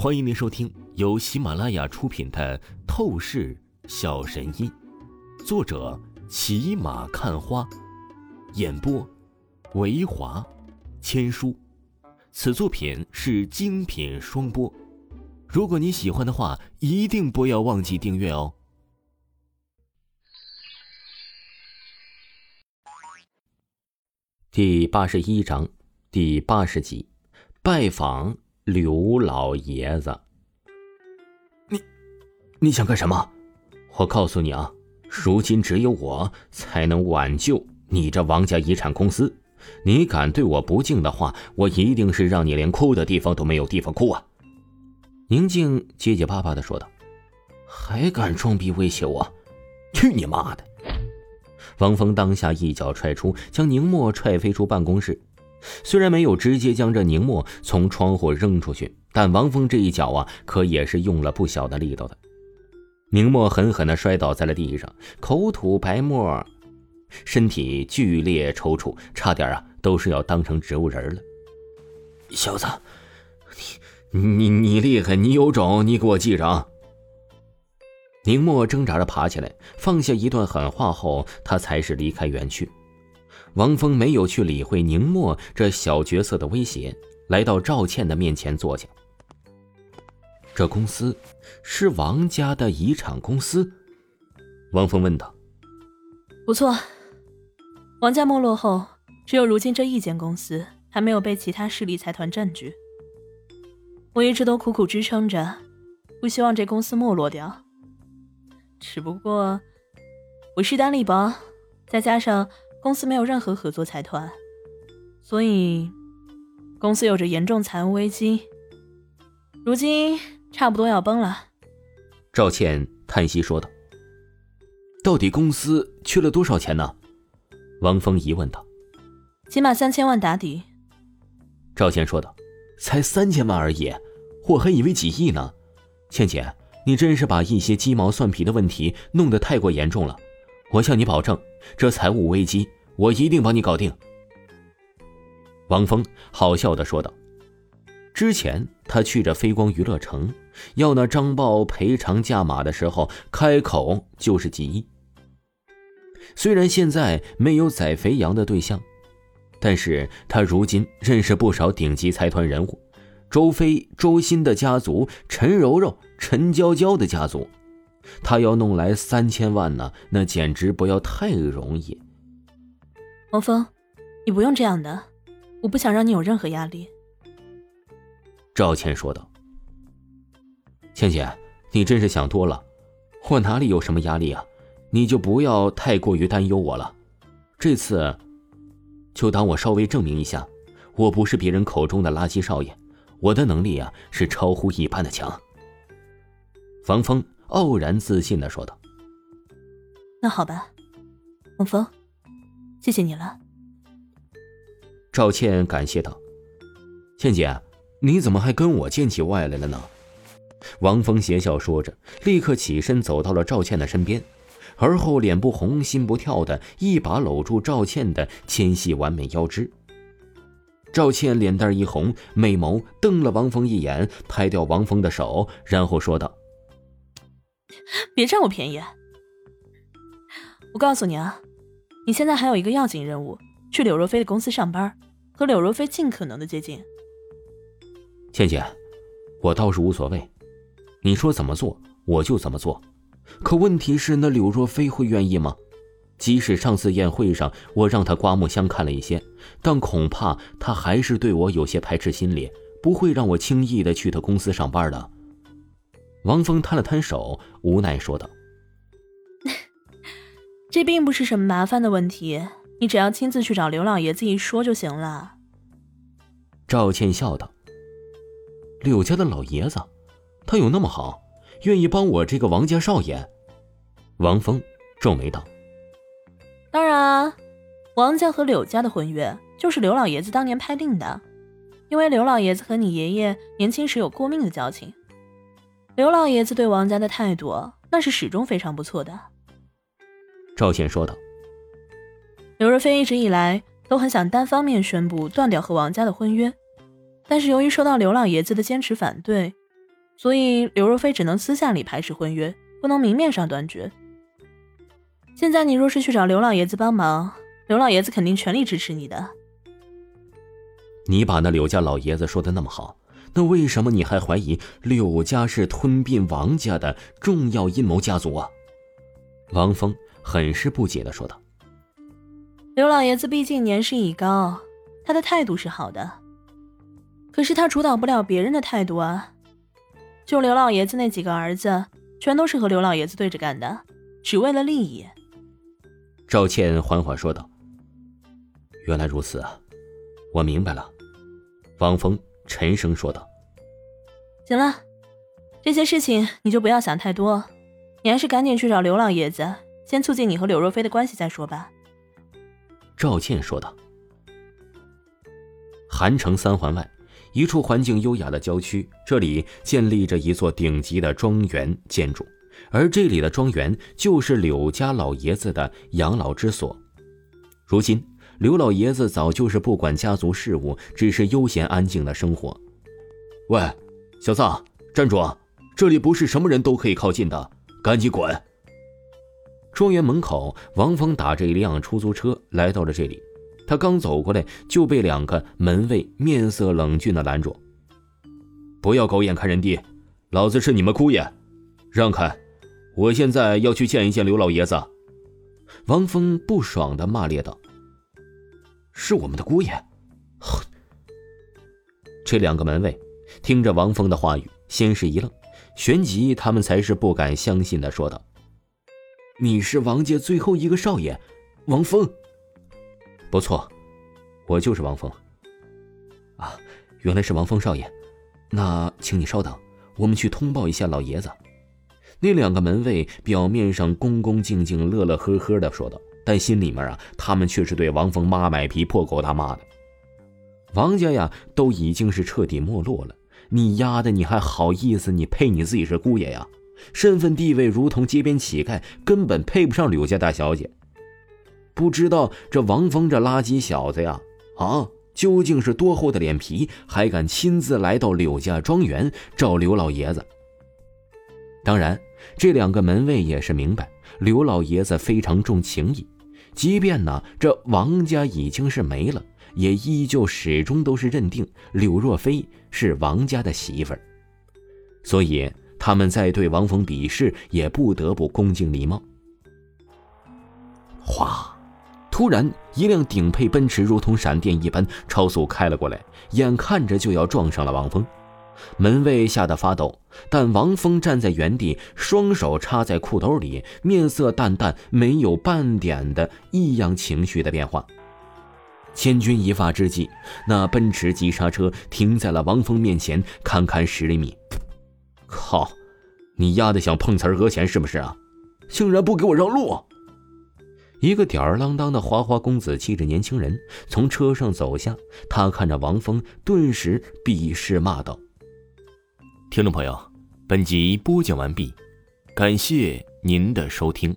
欢迎您收听由喜马拉雅出品的《透视小神医》，作者骑马看花，演播维华千书。此作品是精品双播。如果你喜欢的话，一定不要忘记订阅哦。第八十一章，第八十集，拜访。刘老爷子，你你想干什么？我告诉你啊，如今只有我才能挽救你这王家遗产公司。你敢对我不敬的话，我一定是让你连哭的地方都没有地方哭啊！宁静结结巴巴的说道：“还敢装逼威胁我？去你妈的！”王峰当下一脚踹出，将宁墨踹飞出办公室。虽然没有直接将这宁墨从窗户扔出去，但王峰这一脚啊，可也是用了不小的力道的。宁墨狠狠地摔倒在了地上，口吐白沫，身体剧烈抽搐，差点啊，都是要当成植物人了。小子，你你你厉害，你有种，你给我记着。宁墨挣扎着爬起来，放下一段狠话后，他才是离开园区。王峰没有去理会宁墨这小角色的威胁，来到赵倩的面前坐下。这公司是王家的遗产公司，王峰问道。不错，王家没落后，只有如今这一间公司还没有被其他势力财团占据。我一直都苦苦支撑着，不希望这公司没落掉。只不过我势单力薄，再加上……公司没有任何合作财团，所以公司有着严重财务危机，如今差不多要崩了。赵倩叹息说道：“到底公司缺了多少钱呢？”王峰疑问道。“起码三千万打底。”赵倩说道。“才三千万而已，我还以为几亿呢。”倩姐，你真是把一些鸡毛蒜皮的问题弄得太过严重了。我向你保证，这财务危机我一定帮你搞定。”王峰好笑的说道。之前他去着飞光娱乐城，要那张豹赔偿价码的时候，开口就是几亿。虽然现在没有宰肥羊的对象，但是他如今认识不少顶级财团人物，周飞、周鑫的家族，陈柔柔、陈娇娇的家族。他要弄来三千万呢，那简直不要太容易。王峰，你不用这样的，我不想让你有任何压力。”赵倩说道。“倩姐，你真是想多了，我哪里有什么压力啊？你就不要太过于担忧我了。这次，就当我稍微证明一下，我不是别人口中的垃圾少爷，我的能力啊是超乎一般的强。”王峰。傲然自信的说道：“那好吧，王峰，谢谢你了。”赵倩感谢道：“倩姐，你怎么还跟我见起外来了呢？”王峰邪笑说着，立刻起身走到了赵倩的身边，而后脸不红心不跳的一把搂住赵倩的纤细完美腰肢。赵倩脸蛋一红，美眸瞪了王峰一眼，拍掉王峰的手，然后说道。别占我便宜！我告诉你啊，你现在还有一个要紧任务，去柳若飞的公司上班，和柳若飞尽可能的接近。倩倩，我倒是无所谓，你说怎么做我就怎么做。可问题是，那柳若飞会愿意吗？即使上次宴会上我让他刮目相看了一些，但恐怕他还是对我有些排斥心理，不会让我轻易的去他公司上班的。王峰摊了摊手，无奈说道：“这并不是什么麻烦的问题，你只要亲自去找刘老爷子一说就行了。”赵倩笑道：“柳家的老爷子，他有那么好，愿意帮我这个王家少爷？”王峰皱眉道：“当然啊，王家和柳家的婚约就是刘老爷子当年拍定的，因为刘老爷子和你爷爷年轻时有过命的交情。”刘老爷子对王家的态度，那是始终非常不错的。赵倩说道：“刘若飞一直以来都很想单方面宣布断掉和王家的婚约，但是由于受到刘老爷子的坚持反对，所以刘若飞只能私下里排斥婚约，不能明面上断绝。现在你若是去找刘老爷子帮忙，刘老爷子肯定全力支持你的。你把那柳家老爷子说的那么好，那为什么你还怀疑柳家是吞并王家的重要阴谋家族啊？王峰很是不解的说道。刘老爷子毕竟年事已高，他的态度是好的，可是他主导不了别人的态度啊。就刘老爷子那几个儿子，全都是和刘老爷子对着干的，只为了利益。赵倩缓缓说道：“原来如此啊，我明白了。”王峰沉声说道：“行了，这些事情你就不要想太多，你还是赶紧去找刘老爷子，先促进你和柳若飞的关系再说吧。”赵倩说道。韩城三环外。一处环境优雅的郊区，这里建立着一座顶级的庄园建筑，而这里的庄园就是柳家老爷子的养老之所。如今，刘老爷子早就是不管家族事务，只是悠闲安静的生活。喂，小子，站住！这里不是什么人都可以靠近的，赶紧滚！庄园门口，王峰打着一辆出租车来到了这里。他刚走过来，就被两个门卫面色冷峻的拦住。不要狗眼看人低，老子是你们姑爷，让开！我现在要去见一见刘老爷子。王峰不爽的骂咧道：“是我们的姑爷！”！这两个门卫听着王峰的话语，先是一愣，旋即他们才是不敢相信的说道：“你是王家最后一个少爷，王峰。”不错，我就是王峰。啊，原来是王峰少爷，那请你稍等，我们去通报一下老爷子。那两个门卫表面上恭恭敬敬、乐乐呵呵的说道，但心里面啊，他们却是对王峰妈卖皮、破口大骂的。王家呀，都已经是彻底没落了，你丫的，你还好意思？你配你自己是姑爷呀？身份地位如同街边乞丐，根本配不上柳家大小姐。不知道这王峰这垃圾小子呀，啊，究竟是多厚的脸皮，还敢亲自来到柳家庄园找刘老爷子？当然，这两个门卫也是明白刘老爷子非常重情义，即便呢这王家已经是没了，也依旧始终都是认定柳若飞是王家的媳妇儿，所以他们在对王峰比试也不得不恭敬礼貌。哗。突然，一辆顶配奔驰如同闪电一般超速开了过来，眼看着就要撞上了王峰。门卫吓得发抖，但王峰站在原地，双手插在裤兜里，面色淡淡，没有半点的异样情绪的变化。千钧一发之际，那奔驰急刹车停在了王峰面前，堪堪十厘米。靠！你丫的想碰瓷儿讹钱是不是啊？竟然不给我让路！一个吊儿郎当的花花公子气质年轻人从车上走下，他看着王峰，顿时鄙视骂道：“听众朋友，本集播讲完毕，感谢您的收听。”